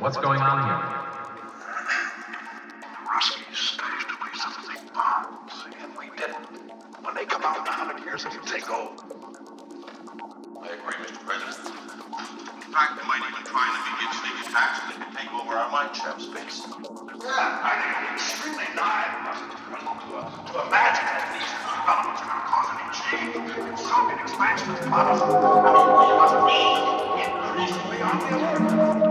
What's going on here? Rusky staged away some big bombs, and we didn't. When they come out in a hundred years, it'll take over. I agree, Mr. President. In fact, they might even try to begin sneak attacks and they can take over our mine shaft space. Yeah, I think it'll be extremely naive of us to, to imagine that these developments are going to cause any change in Soviet expansionist policy. I mean, we must be increasingly on the alert.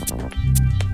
あれ?